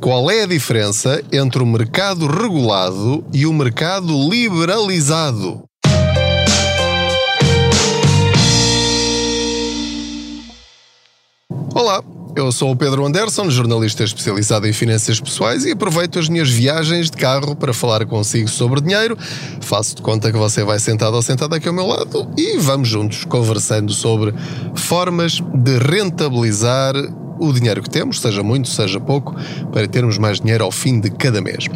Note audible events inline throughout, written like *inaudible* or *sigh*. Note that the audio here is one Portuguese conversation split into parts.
Qual é a diferença entre o mercado regulado e o mercado liberalizado? Olá, eu sou o Pedro Anderson, jornalista especializado em finanças pessoais e aproveito as minhas viagens de carro para falar consigo sobre dinheiro. Faço de conta que você vai sentado ou sentado aqui ao meu lado e vamos juntos conversando sobre formas de rentabilizar o dinheiro que temos, seja muito, seja pouco, para termos mais dinheiro ao fim de cada mês.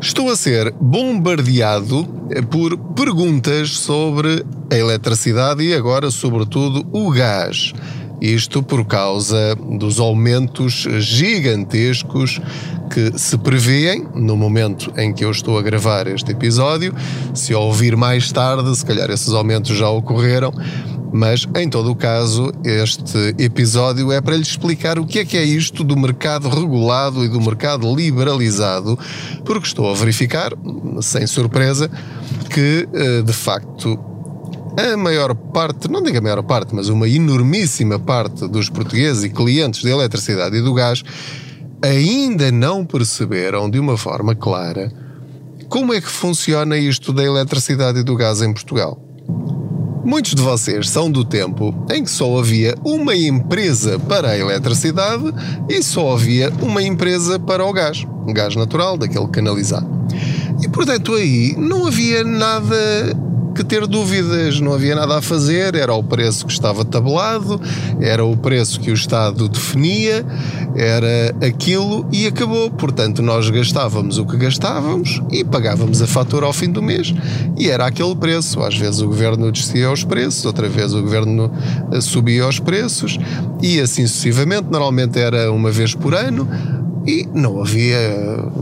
Estou a ser bombardeado por perguntas sobre a eletricidade e agora, sobretudo, o gás. Isto por causa dos aumentos gigantescos que se prevêem no momento em que eu estou a gravar este episódio. Se ouvir mais tarde, se calhar esses aumentos já ocorreram. Mas, em todo o caso, este episódio é para lhe explicar o que é que é isto do mercado regulado e do mercado liberalizado, porque estou a verificar, sem surpresa, que eh, de facto a maior parte, não digo a maior parte, mas uma enormíssima parte dos portugueses e clientes da eletricidade e do gás ainda não perceberam de uma forma clara como é que funciona isto da eletricidade e do gás em Portugal. Muitos de vocês são do tempo em que só havia uma empresa para a eletricidade e só havia uma empresa para o gás, gás natural, daquele canalizado. E portanto aí não havia nada que ter dúvidas, não havia nada a fazer, era o preço que estava tabelado, era o preço que o Estado definia, era aquilo e acabou. Portanto, nós gastávamos o que gastávamos e pagávamos a fatura ao fim do mês e era aquele preço. Às vezes o governo descia os preços, outra vez o governo eh, subia os preços e assim sucessivamente. Normalmente era uma vez por ano e não havia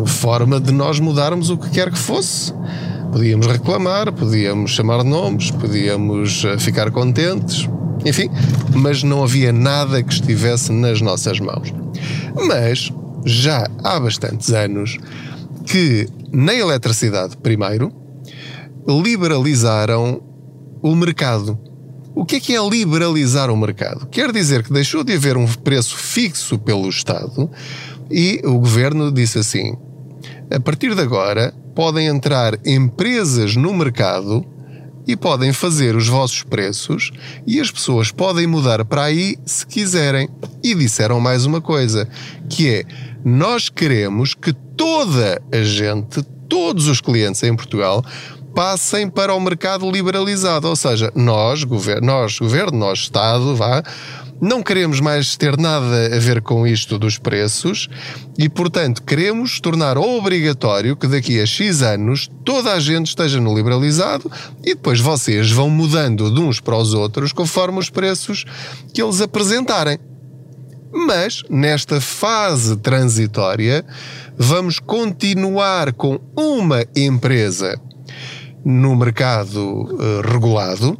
forma de nós mudarmos o que quer que fosse. Podíamos reclamar, podíamos chamar nomes, podíamos eh, ficar contentes, enfim, mas não havia nada que estivesse nas nossas mãos. Mas já há bastantes anos que na eletricidade, primeiro, liberalizaram o mercado. O que é que é liberalizar o mercado? Quer dizer que deixou de haver um preço fixo pelo Estado e o governo disse assim: a partir de agora, podem entrar empresas no mercado e podem fazer os vossos preços e as pessoas podem mudar para aí se quiserem. E disseram mais uma coisa, que é nós queremos que toda a gente, todos os clientes em Portugal, passem para o mercado liberalizado, ou seja, nós, governo, nós, governo, nós Estado, vá, não queremos mais ter nada a ver com isto dos preços e, portanto, queremos tornar obrigatório que daqui a X anos toda a gente esteja no liberalizado e depois vocês vão mudando de uns para os outros conforme os preços que eles apresentarem. Mas, nesta fase transitória, vamos continuar com uma empresa no mercado uh, regulado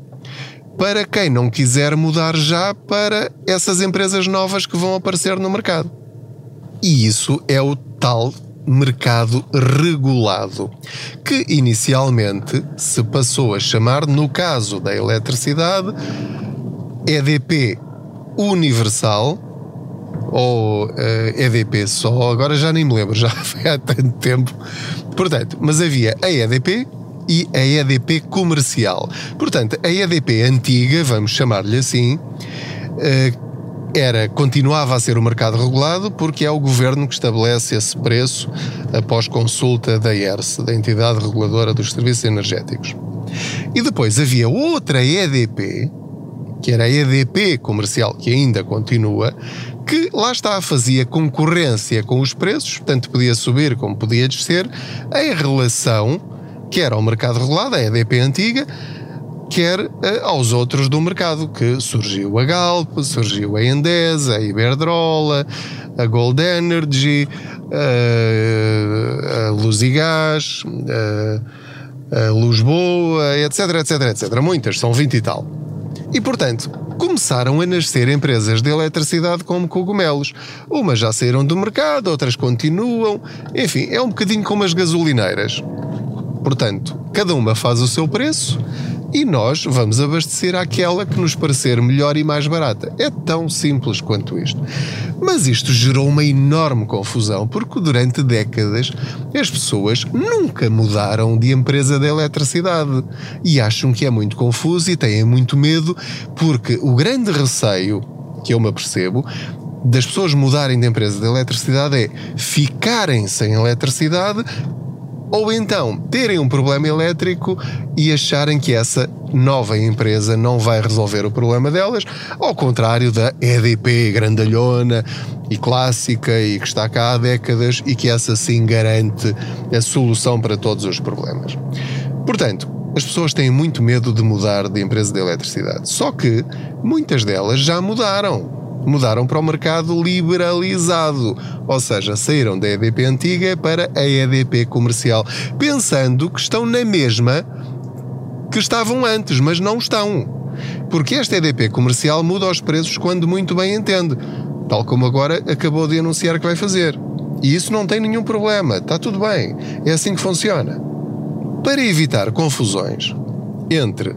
para quem não quiser mudar já para essas empresas novas que vão aparecer no mercado. E isso é o tal mercado regulado, que inicialmente se passou a chamar, no caso da eletricidade, EDP Universal ou uh, eh, EDP só, agora já nem me lembro, *laughs* já foi há tanto tempo. Portanto, mas havia a EDP e a EDP comercial. Portanto, a EDP antiga, vamos chamar-lhe assim, eh, era, continuava a ser o mercado regulado porque é o governo que estabelece esse preço após consulta da ERS, da Entidade Reguladora dos Serviços Energéticos. E depois havia outra EDP, que era a EDP comercial, que ainda continua, que lá está, fazia concorrência com os preços, tanto podia subir como podia descer, em relação quer ao mercado regulado, a EDP antiga, quer uh, aos outros do mercado, que surgiu a Galp, surgiu a Endesa, a Iberdrola, a Gold Energy, uh, a Luzigás, uh, a Lisboa, etc, etc, etc. Muitas, são 20 e tal. E, portanto, começaram a nascer empresas de eletricidade como cogumelos. Umas já saíram do mercado, outras continuam. Enfim, é um bocadinho como as gasolineiras. Portanto, cada uma faz o seu preço, e nós vamos abastecer aquela que nos parecer melhor e mais barata. É tão simples quanto isto. Mas isto gerou uma enorme confusão porque durante décadas as pessoas nunca mudaram de empresa de eletricidade e acham que é muito confuso e têm muito medo porque o grande receio que eu me apercebo das pessoas mudarem de empresa de eletricidade é ficarem sem eletricidade ou então terem um problema elétrico e acharem que essa nova empresa não vai resolver o problema delas, ao contrário da EDP grandalhona e clássica e que está cá há décadas e que essa sim garante a solução para todos os problemas. Portanto, as pessoas têm muito medo de mudar de empresa de eletricidade. Só que muitas delas já mudaram mudaram para o mercado liberalizado, ou seja, saíram da EDP antiga para a EDP comercial, pensando que estão na mesma que estavam antes, mas não estão. Porque esta EDP comercial muda os preços quando muito bem entende, tal como agora acabou de anunciar que vai fazer. E isso não tem nenhum problema, está tudo bem, é assim que funciona. Para evitar confusões entre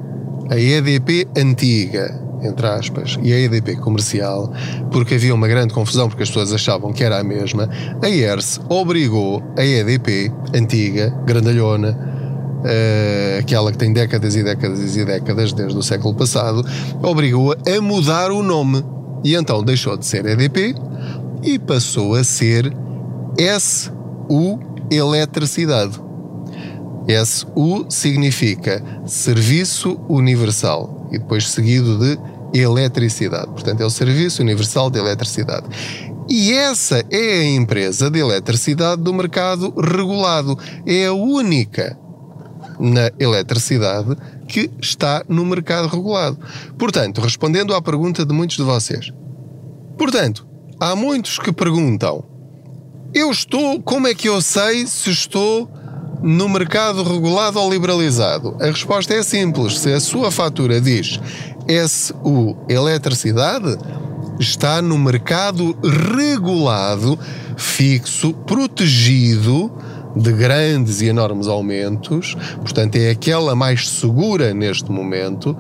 a EDP antiga entre aspas, e a EDP comercial, porque havia uma grande confusão porque as pessoas achavam que era a mesma, a ERS obrigou a EDP, antiga, grandalhona, uh, aquela que tem décadas e décadas e décadas desde o século passado, obrigou-a a mudar o nome. E então deixou de ser EDP e passou a ser SU Eletricidade. SU significa Serviço Universal e depois seguido de eletricidade. Portanto, é o Serviço Universal de Eletricidade. E essa é a empresa de eletricidade do mercado regulado. É a única na eletricidade que está no mercado regulado. Portanto, respondendo à pergunta de muitos de vocês. Portanto, há muitos que perguntam: eu estou, como é que eu sei se estou no mercado regulado ou liberalizado? A resposta é simples. Se a sua fatura diz SU Eletricidade está no mercado regulado, fixo, protegido de grandes e enormes aumentos, portanto é aquela mais segura neste momento,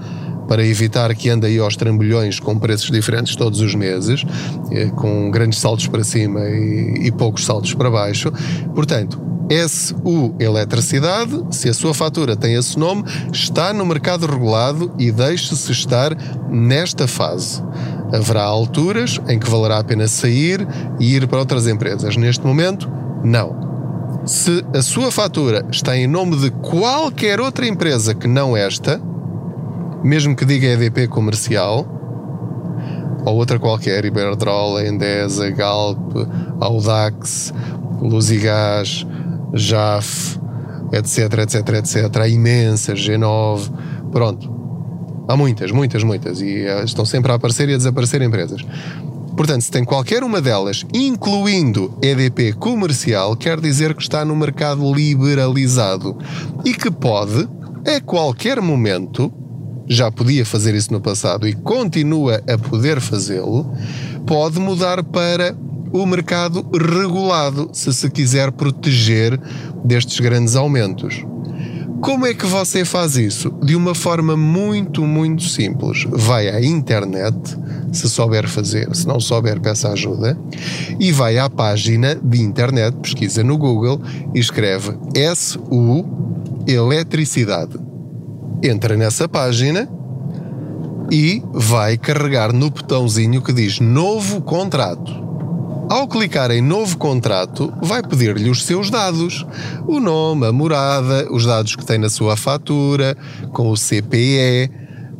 para evitar que ande aí aos trambolhões com preços diferentes todos os meses, eh, com grandes saltos para cima e, e poucos saltos para baixo. Portanto, SU Eletricidade, se a sua fatura tem esse nome, está no mercado regulado e deixe-se estar nesta fase. Haverá alturas em que valerá a pena sair e ir para outras empresas. Neste momento, não. Se a sua fatura está em nome de qualquer outra empresa que não esta, mesmo que diga EDP comercial, ou outra qualquer, Iberdrola, Endesa, Galp, Audax, Luzigás, JAF, etc, etc, etc. Há imensas, G9, pronto. Há muitas, muitas, muitas. E eh, estão sempre a aparecer e a desaparecer empresas. Portanto, se tem qualquer uma delas, incluindo EDP comercial, quer dizer que está no mercado liberalizado e que pode, a qualquer momento, já podia fazer isso no passado e continua a poder fazê-lo, pode mudar para o mercado regulado, se se quiser proteger destes grandes aumentos. Como é que você faz isso? De uma forma muito, muito simples. Vai à internet, se souber fazer, se não souber, peça ajuda, e vai à página de internet, pesquisa no Google e escreve SU Eletricidade. Entra nessa página e vai carregar no botãozinho que diz Novo Contrato. Ao clicar em Novo Contrato, vai pedir-lhe os seus dados: o nome, a morada, os dados que tem na sua fatura, com o CPE,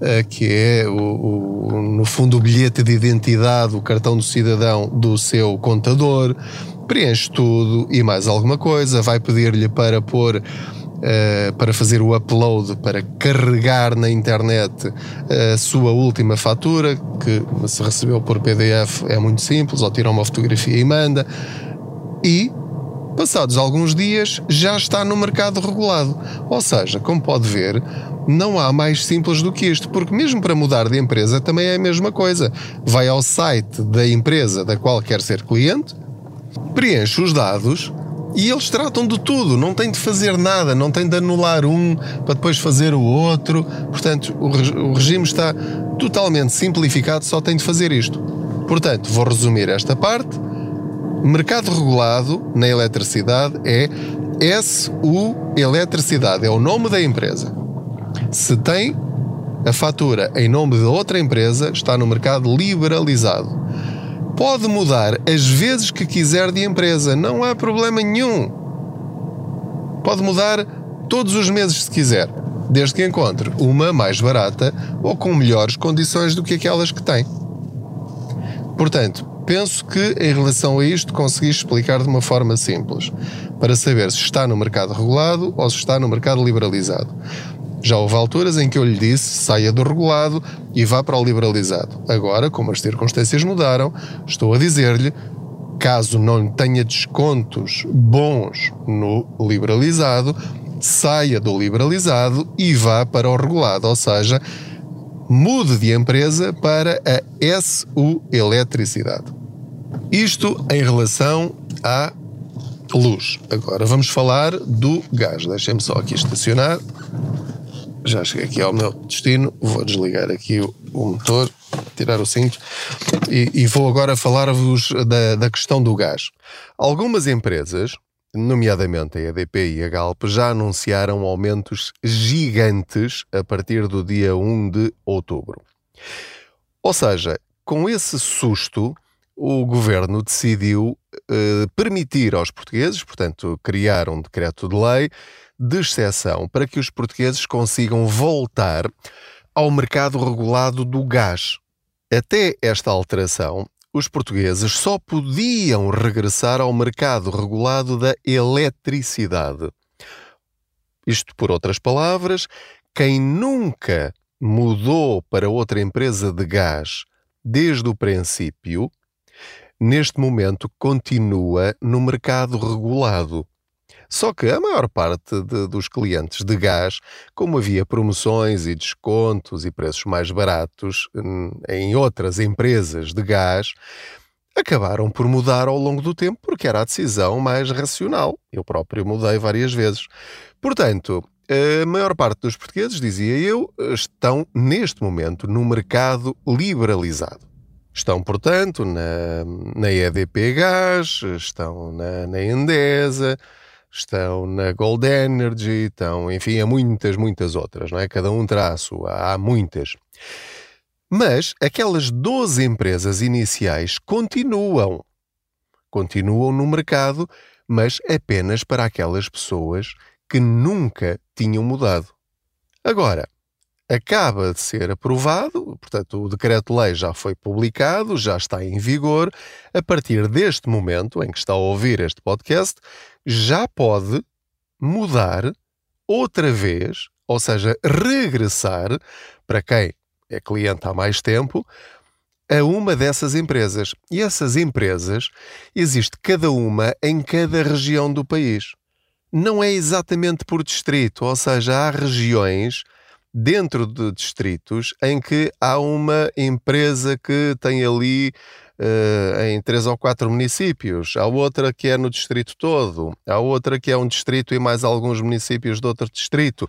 eh, que é, o, o, no fundo, o bilhete de identidade, o cartão do cidadão do seu contador. Preenche tudo e mais alguma coisa. Vai pedir-lhe para pôr uh, para fazer o upload, para carregar na internet a sua última fatura, que se recebeu por PDF é muito simples, ou tira uma fotografia e manda. E passados alguns dias já está no mercado regulado. Ou seja, como pode ver, não há mais simples do que isto, porque mesmo para mudar de empresa também é a mesma coisa. Vai ao site da empresa da qual quer ser cliente, preenche os dados E eles tratam de tudo, não tem de fazer nada, não tem de anular um para depois fazer o outro. Portanto, o, regime está totalmente simplificado, só tem de fazer isto. Portanto, vou resumir esta parte. Mercado regulado na eletricidade é SU Eletricidade, é o nome da empresa. Se tem a fatura em nome de outra empresa, está no mercado liberalizado. Pode mudar as vezes que quiser de empresa, não há problema nenhum. Pode mudar todos os meses se quiser, desde que encontre uma mais barata ou com melhores condições do que aquelas que tem. Portanto, penso que em relação a isto consegui explicar de uma forma simples, para saber se está no mercado regulado ou se está no mercado liberalizado. Já houve alturas em que eu lhe disse saia do regulado e vá para o liberalizado. Agora, como as circunstâncias mudaram, estou a dizer-lhe caso não tenha descontos bons no liberalizado, saia do liberalizado e vá para o regulado, ou seja, mude de empresa para a SU Eletricidade. Isto em relação à luz. Agora vamos falar do gás. Deixem-me só aqui estacionar já cheguei aqui ao meu destino, vou desligar aqui o, o motor, tirar o cinto e, e vou agora falar-vos da, da questão do gás. Algumas empresas, nomeadamente a EDP e a Galp, já anunciaram aumentos gigantes a partir do dia 1 de outubro. Ou seja, com esse susto, o governo decidiu eh, permitir aos portugueses, portanto, criar um decreto de lei de exceção para que os portugueses consigam voltar ao mercado regulado do gás. Até esta alteração, os portugueses só podiam regressar ao mercado regulado da eletricidade. Isto, por outras palavras, quem nunca mudou para outra empresa de gás desde o princípio, neste momento continua no mercado regulado. Só que a maior parte de, dos clientes de gás, como havia promoções e descontos e preços mais baratos hum, em outras empresas de gás, acabaram por mudar ao longo do tempo porque era a decisão mais racional. Eu próprio mudei várias vezes. Portanto, a maior parte dos portugueses, dizia eu, estão neste momento no mercado liberalizado. Estão, portanto, na, na EDP Gás, estão na, na Endesa, estão na Gold Energy, estão, enfim, há muitas, muitas outras, não é? Cada um sua, há muitas. Mas aquelas 12 empresas iniciais continuam. Continuam no mercado, mas apenas para aquelas pessoas que nunca tinham mudado. Agora, acaba de ser aprovado, portanto, o decreto-lei já foi publicado, já está em vigor. A partir deste momento em que está a ouvir este podcast, já pode mudar outra vez, ou seja, regressar para quem é cliente há mais tempo, a uma dessas empresas. E essas empresas existe cada uma em cada região do país. Não é exatamente por distrito, ou seja, há regiões dentro de distritos em que há uma empresa que tem ali uh, em três ou quatro municípios, há outra que é no distrito todo, há outra que é um distrito e mais alguns municípios de outro distrito.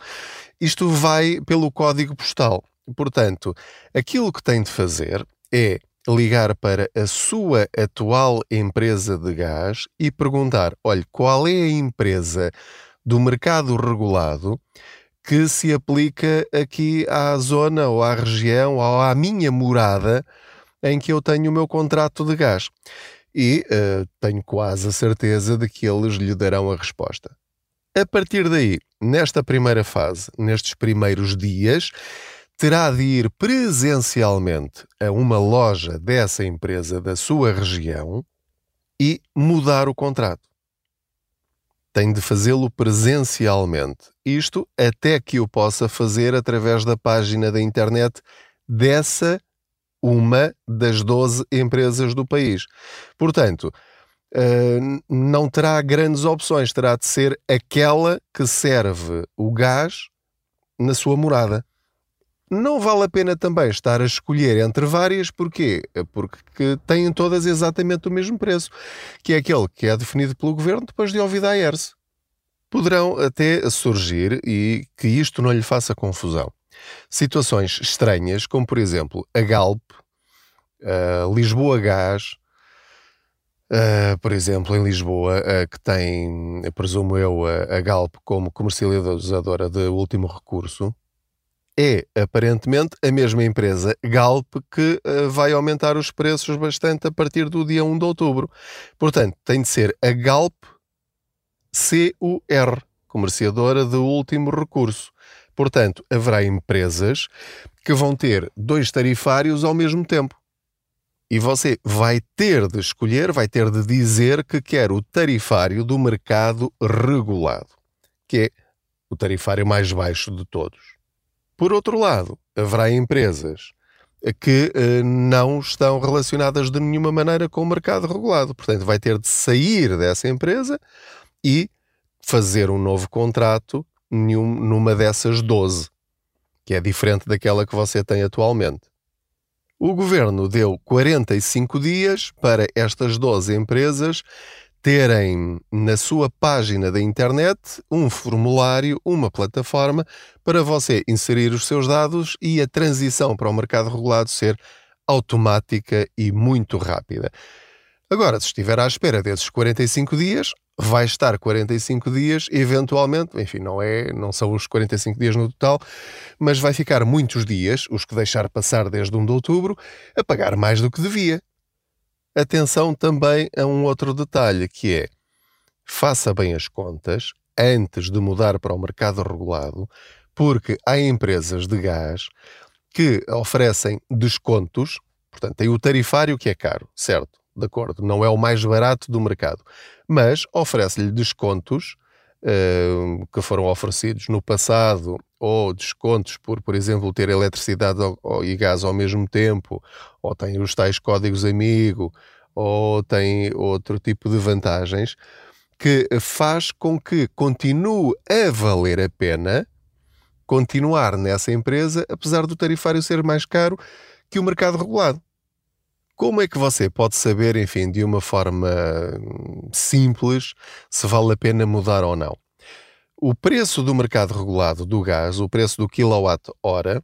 Isto vai pelo código postal. Portanto, aquilo que tem de fazer é ligar para a sua atual empresa de gás e perguntar: olha, qual é a empresa do mercado regulado que se aplica aqui à zona ou à região ou à minha morada em que eu tenho o meu contrato de gás. E uh, tenho quase a certeza de que eles lhe darão a resposta. A partir daí, nesta primeira fase, nestes primeiros dias, terá de ir presencialmente a uma loja dessa empresa da sua região e mudar o contrato. Tem de fazê-lo presencialmente. Isto até que o possa fazer através da página da internet dessa uma das 12 empresas do país. Portanto, uh, não terá grandes opções, terá de ser aquela que serve o gás na sua morada. Não vale a pena também estar a escolher entre várias, porquê? Porque têm todas exatamente o mesmo preço, que é aquele que é definido pelo governo depois de ouvir a ERS. Poderão até surgir, e que isto não lhe faça confusão, situações estranhas, como por exemplo a Galp, a Lisboa Gás, por exemplo, em Lisboa, que tem, presumo eu, a, a Galp como comercializadora de último recurso, é aparentemente a mesma empresa Galp que uh, vai aumentar os preços bastante a partir do dia 1 de outubro. Portanto, tem de ser a Galp CUR, comerciadora de último recurso. Portanto, haverá empresas que vão ter dois tarifários ao mesmo tempo. E você vai ter de escolher, vai ter de dizer que quer o tarifário do mercado regulado, que é o tarifário mais baixo de todos. Por outro lado, haverá empresas que eh, não estão relacionadas de nenhuma maneira com o mercado regulado. Portanto, vai ter de sair dessa empresa e fazer um novo contrato numa dessas 12, que é diferente daquela que você tem atualmente. O governo deu 45 dias para estas 12 empresas terem na sua página da internet um formulário, uma plataforma para você inserir os seus dados e a transição para o mercado regulado ser automática e muito rápida. Agora, se estiver à espera desses 45 dias, vai estar 45 dias, eventualmente, enfim, não é, não são os 45 dias no total, mas vai ficar muitos dias, os que deixar passar desde 1 de outubro, a pagar mais do que devia. Atenção também a um outro detalhe, que é, faça bem as contas antes de mudar para o mercado regulado, porque há empresas de gás que oferecem descontos, portanto, tem o tarifário que é caro, certo? de acordo, não é o mais barato do mercado, mas oferece-lhe descontos uh, que foram oferecidos no passado ou descontos por, por exemplo, ter eletricidade e gás ao mesmo tempo, ou tem os tais códigos amigo, ou tem outro tipo de vantagens, que faz com que continue a valer a pena continuar nessa empresa, apesar do tarifário ser mais caro que o mercado regulado. Como é que você pode saber, enfim, de uma forma hum, simples, se vale a pena mudar ou não? O preço do mercado regulado do gás, o preço do quilowatt-hora,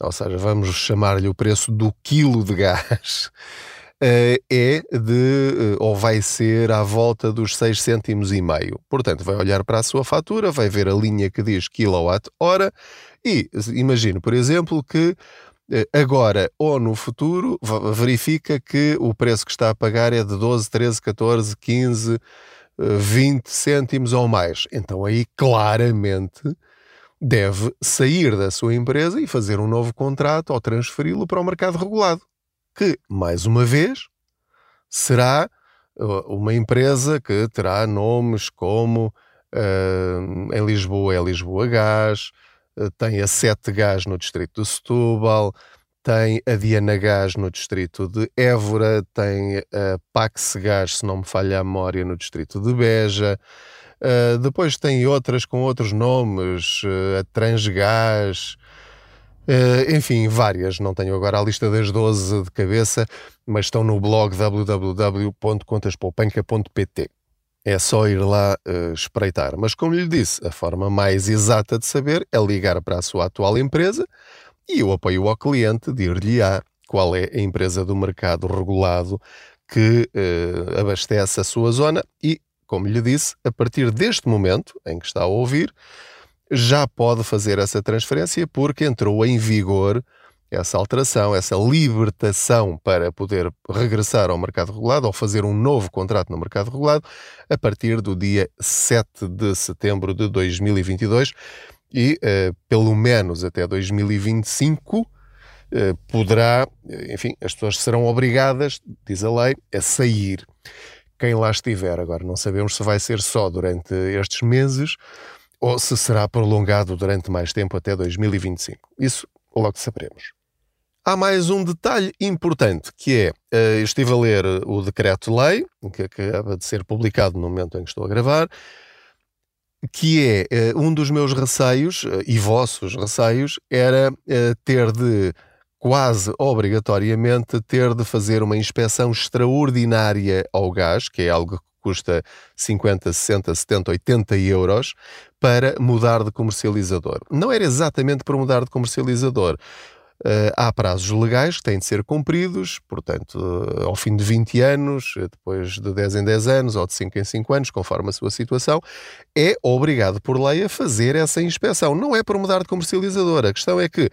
ou seja, vamos chamar-lhe o preço do quilo de gás, *laughs* eh, é de, eh, ou vai ser à volta dos 6 cêntimos e meio. Portanto, vai olhar para a sua fatura, vai ver a linha que diz quilowatt-hora e imagine, por exemplo, que eh, agora ou no futuro, verifica que o preço que está a pagar é de 12, 13, 14, 15, 20 cêntimos ou mais. Então aí claramente deve sair da sua empresa e fazer um novo contrato ou transferi-lo para o mercado regulado, que, mais uma vez, será eh, uma empresa que terá nomes como uh, em Lisboa é Lisboa Gás, eh, tem a Sete Gás no distrito de Setúbal, tem a Diana Gás no distrito de Évora, tem a Pax Gás, se não me falha a memória, no distrito de Beja. Uh, depois tem outras com outros nomes, uh, a Transgás, uh, enfim, várias. Não tenho agora a lista das 12 de cabeça, mas estão no blog www.contaspoupanca.pt. É só ir lá uh, espreitar. Mas, como lhe disse, a forma mais exata de saber é ligar para a sua atual empresa e o apoio ao cliente dir-lhe-á qual é a empresa do mercado regulado que uh, abastece a sua zona e, como lhe disse, a partir deste momento em que está a ouvir, já pode fazer essa transferência porque entrou em vigor essa alteração, essa libertação para poder regressar ao mercado regulado ou fazer um novo contrato no mercado regulado a partir do dia 7 de setembro de 2022 e, uh, pelo menos até 2025, uh, eh, poderá, enfim, as pessoas serão obrigadas, diz a lei, a sair. Quem lá estiver, agora não sabemos se vai ser só durante estes meses ou se será prolongado durante mais tempo até 2025. Isso logo saberemos. Há mais um detalhe importante que é: estive a ler eh, o decreto-lei, que acaba de ser publicado no momento em que estou a gravar, que é eh, um dos meus receios eh, e vossos receios era eh, ter de quase obrigatoriamente ter de fazer uma inspeção extraordinária ao gás, que é algo que custa 50, 60, 70, 80 euros, para mudar de comercializador. Não era exatamente para mudar de comercializador. Uh, há prazos legais que têm de ser cumpridos, portanto, uh, ao fim de 20 anos, eh, depois de 10 em 10 anos ou de 5 em 5 anos, conforme a sua situação, é obrigado por lei a fazer essa inspeção. Não é para mudar de comercializador. A questão é que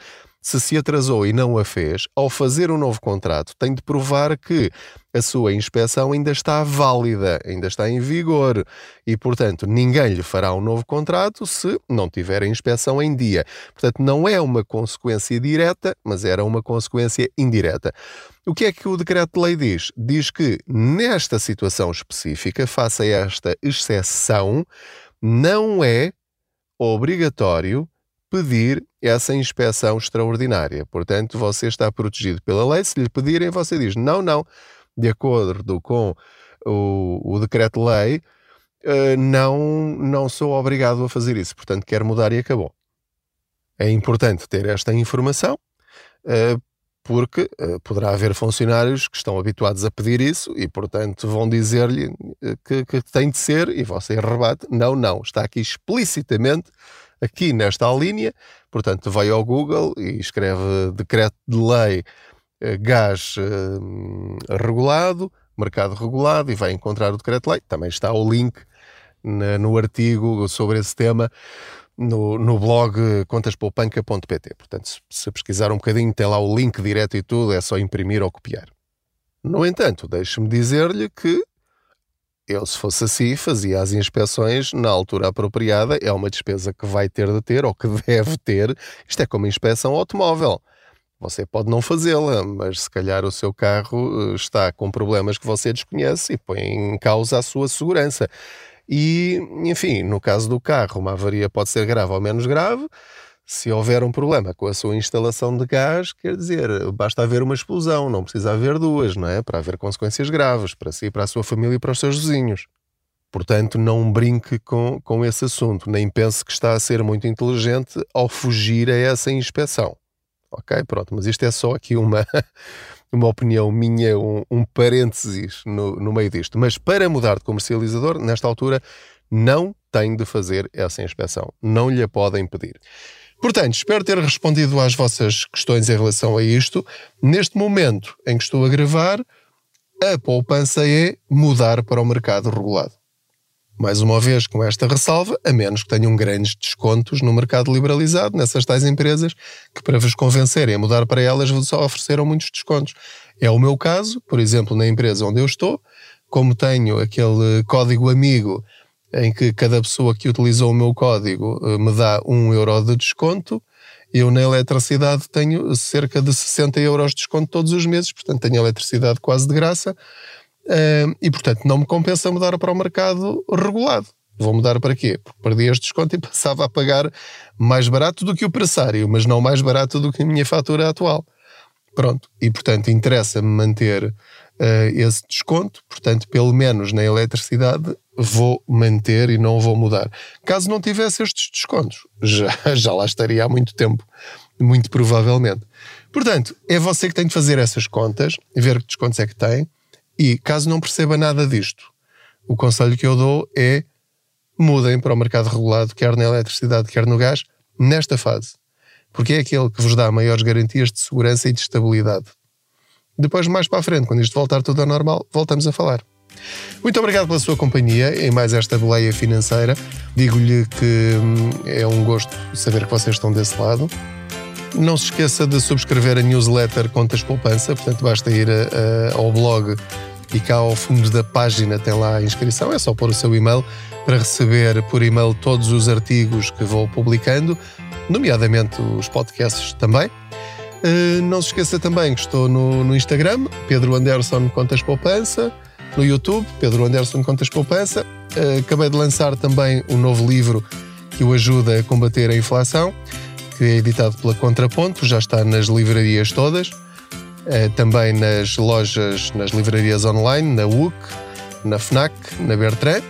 se se atrasou e não a fez, ao fazer um novo contrato, tem de provar que a sua inspeção ainda está válida, ainda está em vigor e, portanto, ninguém lhe fará um novo contrato se não tiver a inspeção em dia. Portanto, não é uma consequência direta, mas era uma consequência indireta. O que é que o decreto-lei diz? Diz que, nesta situação específica, faça esta exceção, não é obrigatório pedir essa inspeção extraordinária. Portanto, você está protegido pela lei. Se lhe pedirem, você diz: não, não, de acordo com o, o decreto-lei, uh, não, não sou obrigado a fazer isso. Portanto, quero mudar e acabou. É importante ter esta informação. Uh, porque uh, poderá haver funcionários que estão habituados a pedir isso e, portanto, vão dizer-lhe que, que, tem de ser e você rebate: não, não, está aqui explicitamente aqui nesta linha, portanto, vai ao Google e escreve decreto de lei eh, gás eh, regulado, mercado regulado e vai encontrar o decreto de lei. Também está o link no artigo sobre esse tema no, no blog contaspoupanca.pt. Portanto, se, se pesquisar um bocadinho, tem lá o link direto e tudo, é só imprimir ou copiar. No entanto, deixe-me dizer-lhe que eu, se fosse assim, fazia as inspeções na altura apropriada. É uma despesa que vai ter de ter ou que *laughs* deve ter. Isto é como inspeção automóvel. Você pode não fazê-la, mas se calhar o seu carro eh, está com problemas que você desconhece e põe em causa a sua segurança. E, enfim, no caso do carro, uma avaria pode ser grave ou menos grave. Se houver um problema com a sua instalação de gás, quer dizer, basta haver uma explosão, não precisa haver duas, não é? Para haver consequências graves para si, para a sua família e para os seus vizinhos. Portanto, não brinque com, com esse assunto, nem pense que está a ser muito inteligente ao fugir a essa inspeção. Ok? Pronto, mas isto é só aqui uma, *laughs* uma opinião minha, um, um parênteses no, no meio disto. Mas para mudar de comercializador, nesta altura, não tem de fazer essa inspeção. Não lhe a podem pedir. Portanto, espero ter respondido às vossas questões em relação a isto. Neste momento em que estou a gravar, a poupança é mudar para o mercado regulado. Mais uma vez, com esta ressalva, a menos que tenham grandes descontos no mercado liberalizado, nessas tais empresas, que para vos convencerem a mudar para elas vos ofereceram muitos descontos. É o meu caso, por exemplo, na empresa onde eu estou, como tenho aquele código amigo em que cada pessoa que utilizou o meu código eh, me dá um euro de desconto. Eu na eletricidade tenho cerca de 60 euros de desconto todos os meses, portanto tenho eletricidade quase de graça e portanto não me compensa mudar para o mercado regulado. Vou mudar para quê? Porque perdi este desconto e *laughs* passava a pagar mais barato do que o pressário, mas não mais barato do que a minha fatura atual. Pronto, e portanto interessa-me manter uh, esse desconto, portanto, pelo menos na eletricidade, vou manter e não vou mudar. Caso não tivesse estes descontos, já, *laughs* já lá estaria há muito tempo, muito provavelmente. Portanto, é você que tem de fazer essas contas, ver que descontos é que tem, e caso não perceba nada disto, o conselho que eu dou é mudem para o mercado regulado, quer na eletricidade, quer no gás, nesta fase. Porque é aquele que vos dá maiores garantias de segurança e de estabilidade. Depois, mais para a frente, quando isto voltar tudo ao normal, voltamos a falar. Muito obrigado pela sua companhia em mais esta boleia financeira. Digo-lhe que hum, é um gosto saber que vocês estão desse lado. Não se esqueça de subscrever a newsletter Contas Poupança, portanto, basta ir a, a, ao blog e cá ao fundo da página tem lá a inscrição, é só pôr o seu e-mail para receber por e-mail todos os artigos que vou publicando, nomeadamente os podcasts também. Uh, não se esqueça também que estou no, no Instagram, Pedro Anderson Contas Poupança no YouTube, Pedro Anderson Contas Poupança. Uh, acabei de lançar também um novo livro que o ajuda a combater a inflação, que é editado pela Contraponto, já está nas livrarias todas, uh, também nas lojas, nas livrarias online, na UC, na FNAC, na Bertrand.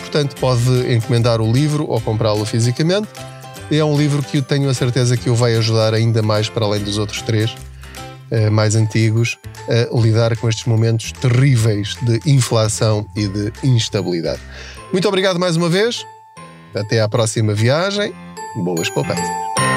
portanto pode encomendar o livro ou comprá-lo fisicamente. É um livro que eu tenho a certeza que o vai ajudar ainda mais para além dos outros três eh, mais antigos a lidar com estes momentos terríveis de inflação e de instabilidade. Muito obrigado mais uma vez. Até à próxima viagem. Boas poupanças.